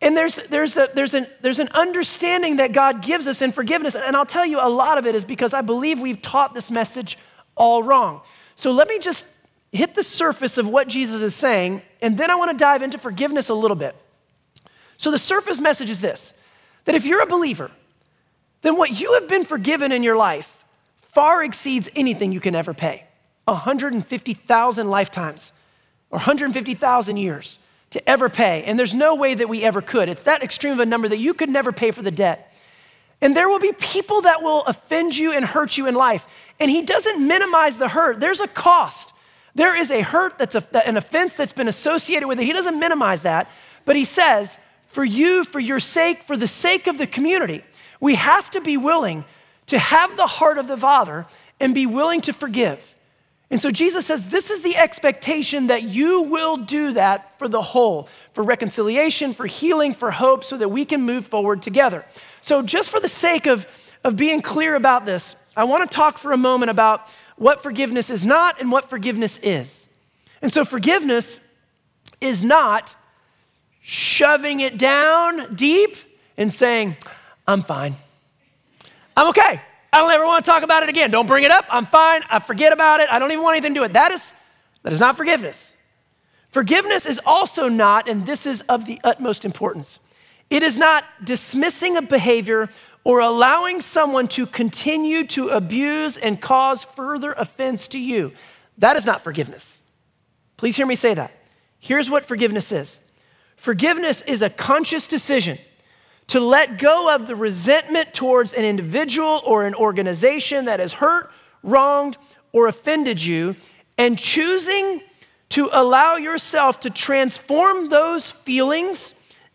And there's, there's, a, there's, an, there's an understanding that God gives us in forgiveness. And I'll tell you, a lot of it is because I believe we've taught this message all wrong. So let me just hit the surface of what Jesus is saying, and then I want to dive into forgiveness a little bit. So the surface message is this that if you're a believer, then what you have been forgiven in your life far exceeds anything you can ever pay 150,000 lifetimes or 150,000 years to ever pay. And there's no way that we ever could. It's that extreme of a number that you could never pay for the debt. And there will be people that will offend you and hurt you in life. And he doesn't minimize the hurt, there's a cost. There is a hurt that's a, an offense that's been associated with it. He doesn't minimize that, but he says, for you, for your sake, for the sake of the community, we have to be willing to have the heart of the Father and be willing to forgive. And so Jesus says, This is the expectation that you will do that for the whole, for reconciliation, for healing, for hope, so that we can move forward together. So, just for the sake of, of being clear about this, I want to talk for a moment about what forgiveness is not and what forgiveness is. And so, forgiveness is not shoving it down deep and saying, I'm fine. I'm okay. I don't ever want to talk about it again. Don't bring it up. I'm fine. I forget about it. I don't even want anything to do it. That is, that is not forgiveness. Forgiveness is also not, and this is of the utmost importance, it is not dismissing a behavior or allowing someone to continue to abuse and cause further offense to you. That is not forgiveness. Please hear me say that. Here's what forgiveness is Forgiveness is a conscious decision to let go of the resentment towards an individual or an organization that has hurt, wronged, or offended you, and choosing to allow yourself to transform those feelings,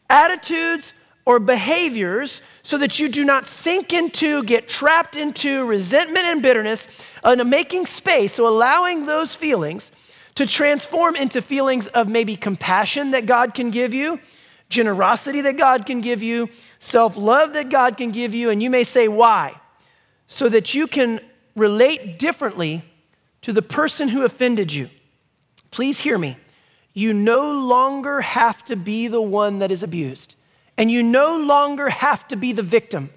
attitudes, or behaviors so that you do not sink into, get trapped into resentment and bitterness, and making space, so allowing those feelings to transform into feelings of maybe compassion that God can give you, generosity that God can give you, self love that God can give you. And you may say, why? So that you can relate differently to the person who offended you. Please hear me. You no longer have to be the one that is abused, and you no longer have to be the victim.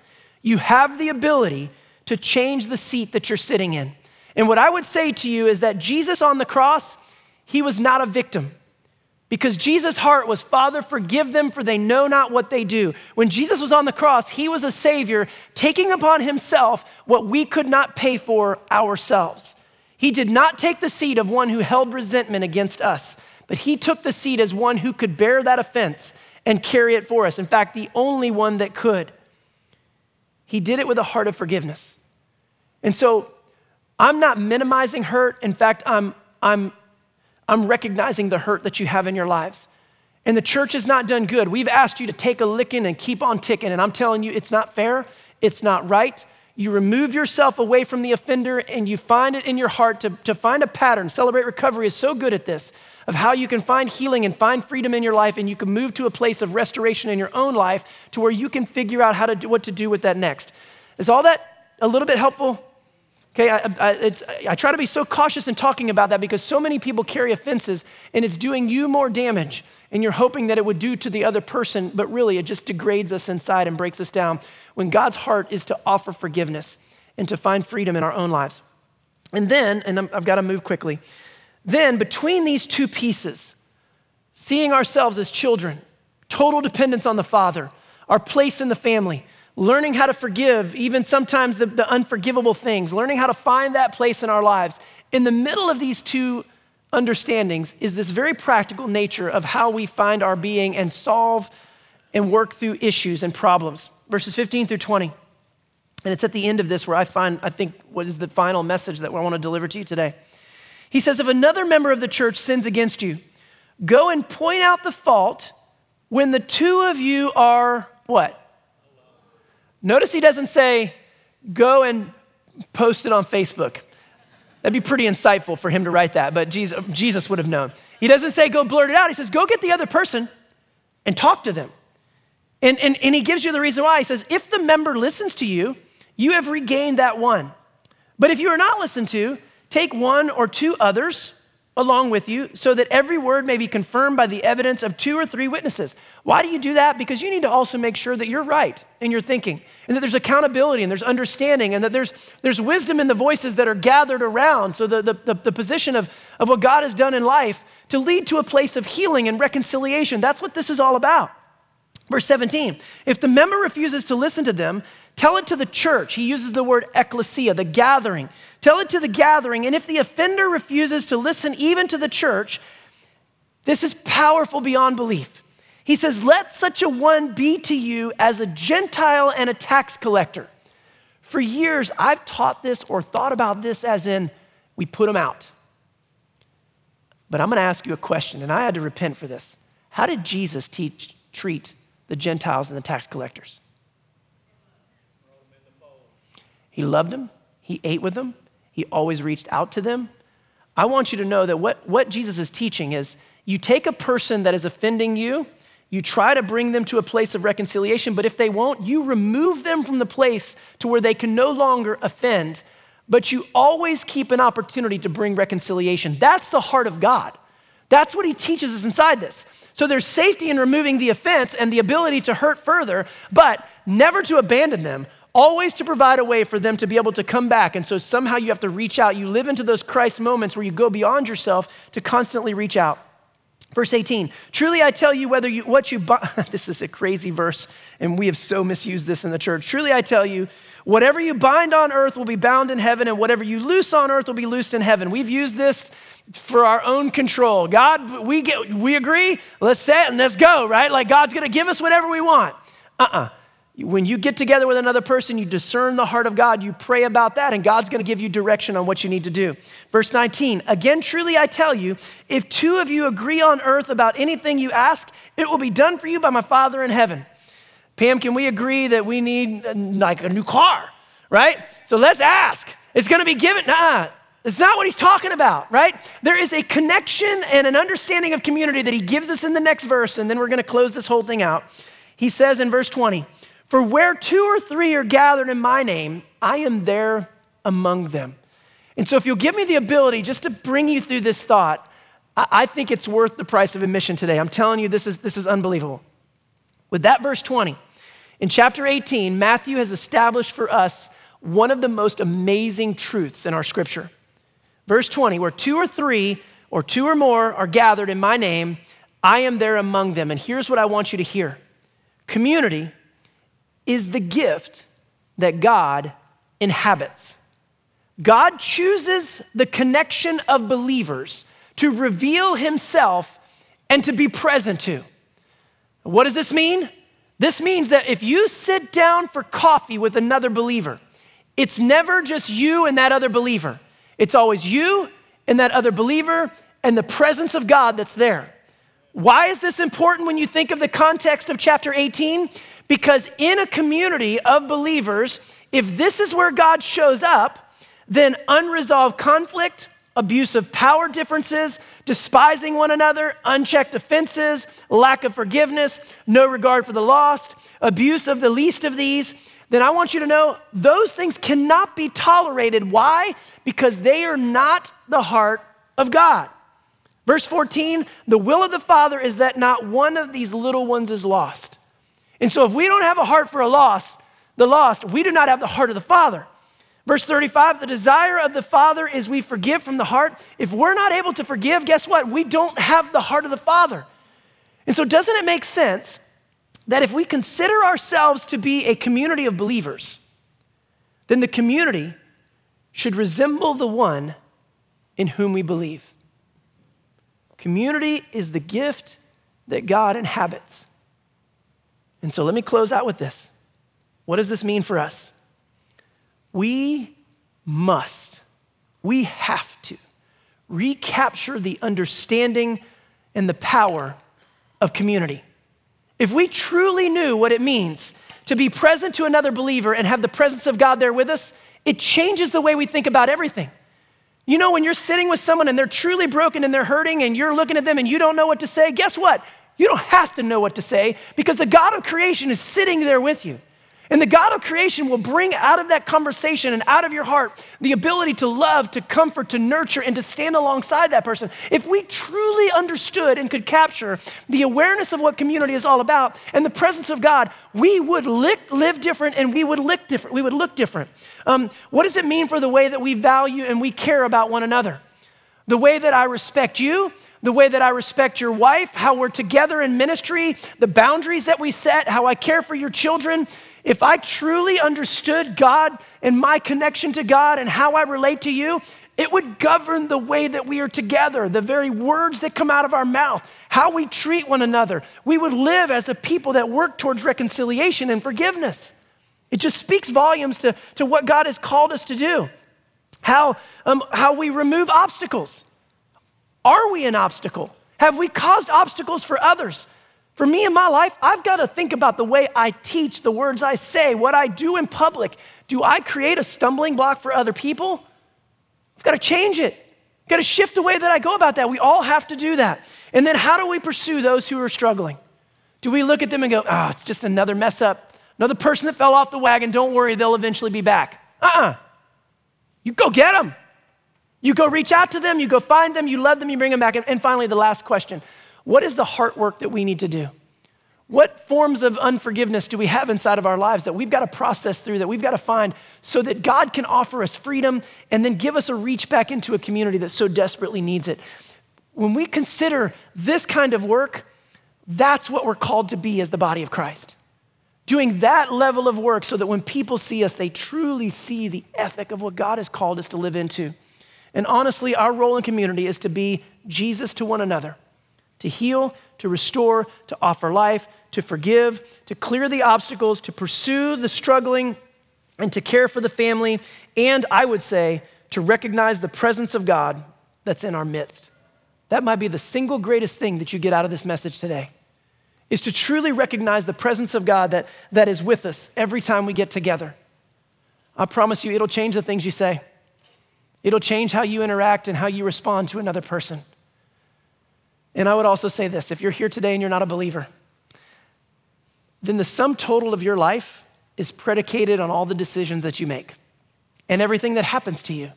You have the ability to change the seat that you're sitting in. And what I would say to you is that Jesus on the cross, he was not a victim. Because Jesus' heart was, Father, forgive them, for they know not what they do. When Jesus was on the cross, he was a Savior taking upon himself what we could not pay for ourselves. He did not take the seat of one who held resentment against us, but he took the seat as one who could bear that offense and carry it for us. In fact, the only one that could. He did it with a heart of forgiveness. And so I'm not minimizing hurt. In fact, I'm, I'm, I'm recognizing the hurt that you have in your lives. And the church has not done good. We've asked you to take a licking and keep on ticking. And I'm telling you, it's not fair. It's not right. You remove yourself away from the offender and you find it in your heart to, to find a pattern. Celebrate Recovery is so good at this of how you can find healing and find freedom in your life and you can move to a place of restoration in your own life to where you can figure out how to do what to do with that next. Is all that a little bit helpful? Okay, I, I, I, try to be so cautious in talking about that because so many people carry offenses and it's doing you more damage and you're hoping that it would do to the other person, but really it just degrades us inside and breaks us down when God's heart is to offer forgiveness and to find freedom in our own lives. And then, and I've got to move quickly, then between these two pieces, seeing ourselves as children, total dependence on the Father, our place in the family, learning how to forgive, even sometimes the, the, unforgivable things, learning how to find that place in our lives. In the middle of these two understandings is this very practical nature of how we find our being and solve and work through issues and problems verses 15 through 20. And it's at the end of this where I find, I think, what is the final message that I want to deliver to you today. He says, If another member of the church sins against you, go and point out the fault when the two of you are what? Notice he doesn't say, Go and post it on Facebook. That'd be pretty insightful for him to write that, but Jesus, would have known. He doesn't say, Go blurt it out. He says, Go get the other person and talk to them. And, and, and he gives you the reason why. He says, if the member listens to you, you have regained that one. But if you are not listened to, take one or two others along with you so that every word may be confirmed by the evidence of two or three witnesses. Why do you do that? Because you need to also make sure that you're right in your thinking and that there's accountability and there's understanding and that there's, there's wisdom in the voices that are gathered around. So, the, the, the position of, of what God has done in life to lead to a place of healing and reconciliation. That's what this is all about. Verse 17, if the member refuses to listen to them, tell it to the church. He uses the word ecclesia, the gathering. Tell it to the gathering. And if the offender refuses to listen even to the church, this is powerful beyond belief. He says, Let such a one be to you as a Gentile and a tax collector. For years, I've taught this or thought about this as in, we put them out. But I'm going to ask you a question, and I had to repent for this. How did Jesus teach, treat the Gentiles and the tax collectors. He loved them, he ate with them, he always reached out to them. I want you to know that what, what Jesus is teaching is you take a person that is offending you, you try to bring them to a place of reconciliation, but if they won't, you remove them from the place to where they can no longer offend, but you always keep an opportunity to bring reconciliation. That's the heart of God. That's what he teaches us inside this. So there's safety in removing the offense and the ability to hurt further, but never to abandon them, always to provide a way for them to be able to come back. And so somehow you have to reach out. You live into those Christ moments where you go beyond yourself to constantly reach out. Verse 18, truly I tell you, whether you, what you this is a crazy verse, and we have so misused this in the church. Truly I tell you, whatever you bind on earth will be bound in heaven, and whatever you loose on earth will be loosed in heaven. We've used this for our own control. God, we get we agree, let's say it and let's go, right? Like God's gonna give us whatever we want. Uh-uh. When you get together with another person, you discern the heart of God, you pray about that, and God's gonna give you direction on what you need to do. Verse 19, again, truly I tell you, if two of you agree on earth about anything you ask, it will be done for you by my Father in heaven. Pam, can we agree that we need uh, like a new car, right? So let's ask. It's gonna be given. Nah, it's not what he's talking about, right? There is a connection and an understanding of community that he gives us in the next verse, and then we're going to close this whole thing out. He says in verse 20, For where two or three are gathered in my name, I am there among them. And so, if you'll give me the ability just to bring you through this thought, I think it's worth the price of admission today. I'm telling you, this is, this is unbelievable. With that verse 20, in chapter 18, Matthew has established for us one of the most amazing truths in our scripture. Verse 20, where two or three or two or more are gathered in my name, I am there among them. And here's what I want you to hear community is the gift that God inhabits. God chooses the connection of believers to reveal himself and to be present to. What does this mean? This means that if you sit down for coffee with another believer, it's never just you and that other believer. It's always you and that other believer and the presence of God that's there. Why is this important when you think of the context of chapter 18? Because in a community of believers, if this is where God shows up, then unresolved conflict, abuse of power differences, despising one another, unchecked offenses, lack of forgiveness, no regard for the lost, abuse of the least of these, then I want you to know those things cannot be tolerated. Why? Because they are not the heart of God. Verse 14, the will of the Father is that not one of these little ones is lost. And so if we don't have a heart for a lost, the lost, we do not have the heart of the Father. Verse 35, the desire of the Father is we forgive from the heart. If we're not able to forgive, guess what? We don't have the heart of the Father. And so, doesn't it make sense that if we consider ourselves to be a community of believers, then the community should resemble the one in whom we believe? Community is the gift that God inhabits. And so let me close out with this. What does this mean for us? We must, we have to recapture the understanding and the power of community. If we truly knew what it means to be present to another believer and have the presence of God there with us, it changes the way we think about everything. You know, when you're sitting with someone and they're truly broken and they're hurting and you're looking at them and you don't know what to say, guess what? You don't have to know what to say because the God of creation is sitting there with you. And the God of creation will bring out of that conversation and out of your heart the ability to love, to comfort, to nurture, and to stand alongside that person. If we truly understood and could capture the awareness of what community is all about and the presence of God, we would live different and we would look different. We would look different. Um, what does it mean for the way that we value and we care about one another? The way that I respect you, the way that I respect your wife, how we're together in ministry, the boundaries that we set, how I care for your children, if I truly understood God and my connection to God and how I relate to you, it would govern the way that we are together, the very words that come out of our mouth, how we treat one another. We would live as a people that work towards reconciliation and forgiveness. It just speaks volumes to, to what God has called us to do, how, um, how we remove obstacles. Are we an obstacle? Have we caused obstacles for others? For me in my life, I've got to think about the way I teach, the words I say, what I do in public. Do I create a stumbling block for other people? I've got to change it. I've got to shift the way that I go about that. We all have to do that. And then how do we pursue those who are struggling? Do we look at them and go, ah, oh, it's just another mess up, another person that fell off the wagon, don't worry, they'll eventually be back? Uh uh-uh. uh You go get them. You go reach out to them, you go find them, you love them, you bring them back. And finally, the last question what is the heart work that we need to do? What forms of unforgiveness do we have inside of our lives that we've got to process through, that we've got to find so that God can offer us freedom and then give us a reach back into a community that so desperately needs it? When we consider this kind of work, that's what we're called to be as the body of Christ. Doing that level of work so that when people see us, they truly see the ethic of what God has called us to live into. And honestly, our role in community is to be Jesus to one another to heal, to restore, to offer life, to forgive, to clear the obstacles, to pursue the struggling, and to care for the family, and I would say to recognize the presence of God that's in our midst. That might be the single greatest thing that you get out of this message today. Is to truly recognize the presence of God that, that is with us every time we get together. I promise you, it'll change the things you say. It'll change how you interact and how you respond to another person. And I would also say this if you're here today and you're not a believer, then the sum total of your life is predicated on all the decisions that you make and everything that happens to you.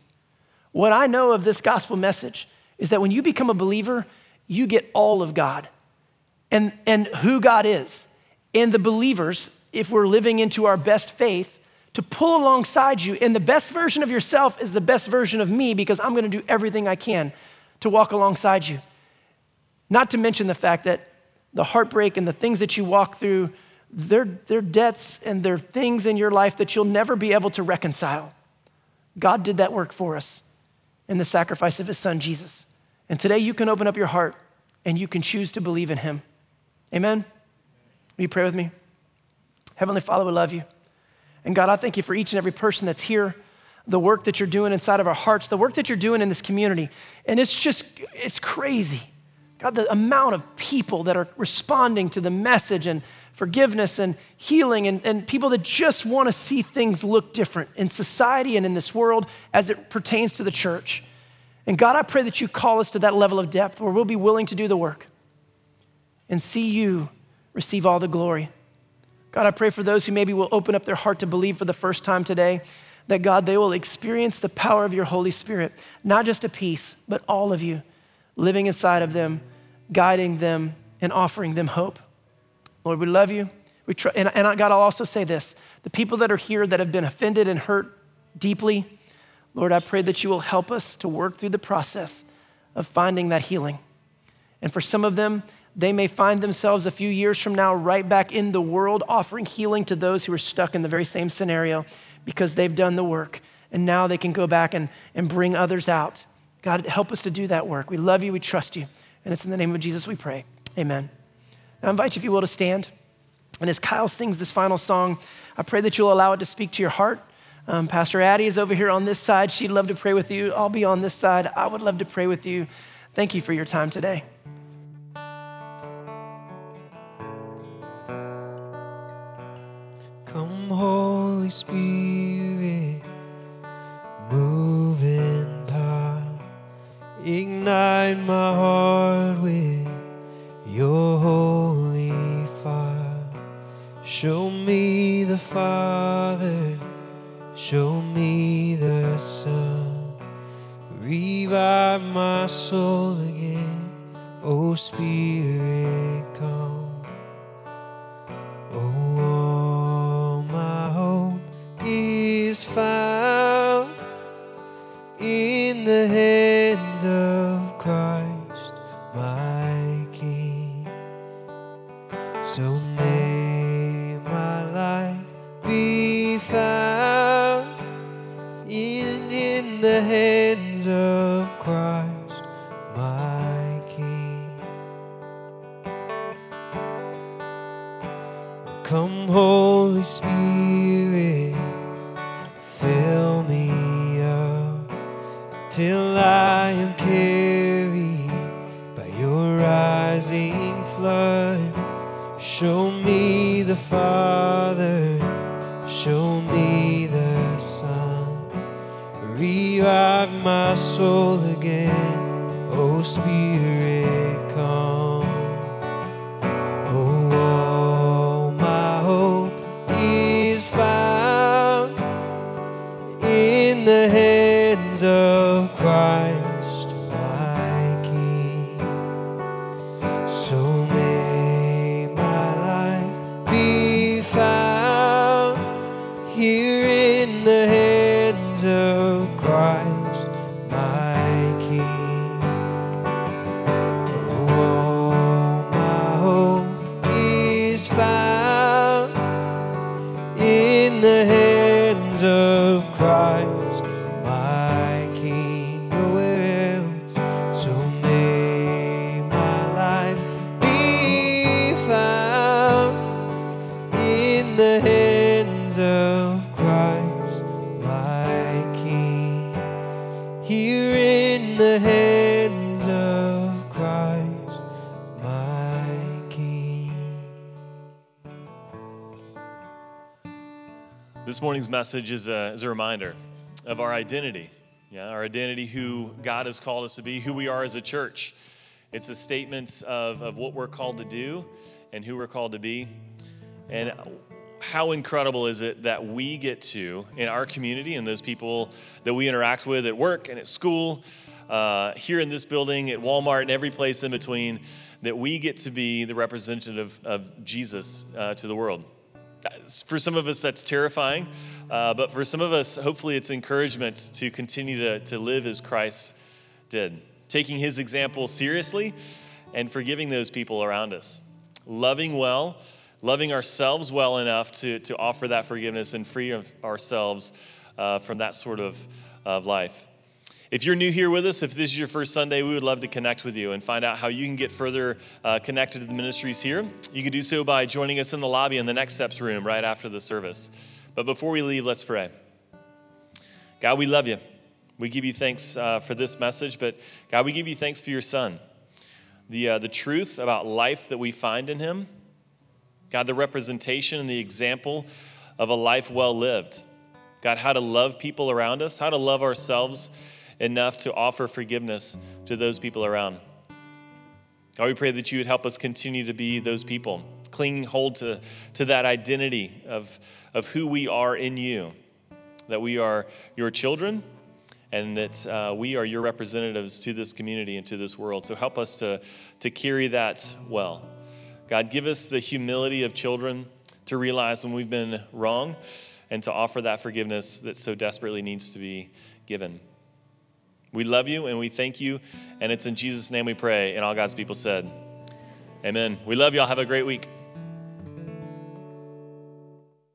What I know of this gospel message is that when you become a believer, you get all of God and, and who God is. And the believers, if we're living into our best faith, to pull alongside you. And the best version of yourself is the best version of me because I'm going to do everything I can to walk alongside you. Not to mention the fact that the heartbreak and the things that you walk through, they're, they're debts and they're things in your life that you'll never be able to reconcile. God did that work for us in the sacrifice of his son, Jesus. And today you can open up your heart and you can choose to believe in him. Amen? Will you pray with me? Heavenly Father, we love you. And God, I thank you for each and every person that's here, the work that you're doing inside of our hearts, the work that you're doing in this community. And it's just, it's crazy. God, the amount of people that are responding to the message and forgiveness and healing, and, and people that just want to see things look different in society and in this world as it pertains to the church. And God, I pray that you call us to that level of depth where we'll be willing to do the work and see you receive all the glory. God, I pray for those who maybe will open up their heart to believe for the first time today that God, they will experience the power of your Holy Spirit, not just a piece, but all of you living inside of them, guiding them, and offering them hope. Lord, we love you. We try, and, and God, I'll also say this the people that are here that have been offended and hurt deeply, Lord, I pray that you will help us to work through the process of finding that healing. And for some of them, they may find themselves a few years from now right back in the world offering healing to those who are stuck in the very same scenario because they've done the work. And now they can go back and, and bring others out. God, help us to do that work. We love you, we trust you. And it's in the name of Jesus we pray. Amen. I invite you, if you will, to stand. And as Kyle sings this final song, I pray that you'll allow it to speak to your heart. Um, Pastor Addie is over here on this side. She'd love to pray with you. I'll be on this side. I would love to pray with you. Thank you for your time today. Holy the hands of Christ, my King. Here in the hands of Christ, my King. This morning's message is a, is a reminder of our identity. Yeah, our identity, who God has called us to be, who we are as a church. It's a statement of, of what we're called to do and who we're called to be. And how incredible is it that we get to, in our community and those people that we interact with at work and at school, uh, here in this building, at Walmart, and every place in between, that we get to be the representative of Jesus uh, to the world? For some of us that's terrifying uh, but for some of us hopefully it's encouragement to continue to, to live as christ did taking his example seriously and forgiving those people around us. Loving well loving ourselves well enough to, to offer that forgiveness and free ourselves uh, from that sort of, of life. If you're new here with us, if this is your first Sunday, we would love to connect with you and find out how you can get further uh, connected to the ministries here. You can do so by joining us in the lobby in the Next Steps room right after the service. But before we leave, let's pray. God, we love you. We give you thanks uh, for this message, but God, we give you thanks for your son. The, uh, the truth about life that we find in him, God, the representation and the example of a life well lived. God, how to love people around us, how to love ourselves enough to offer forgiveness to those people around. God, we pray that you would help us continue to be those people, clinging hold to, to that identity of, of who we are in you, that we are your children and that uh, we are your representatives to this community and to this world. So help us to, to carry that well. God, give us the humility of children to realize when we've been wrong and to offer that forgiveness that so desperately needs to be given. We love you and we thank you. And it's in Jesus' name we pray. And all God's people said, Amen. We love y'all. Have a great week.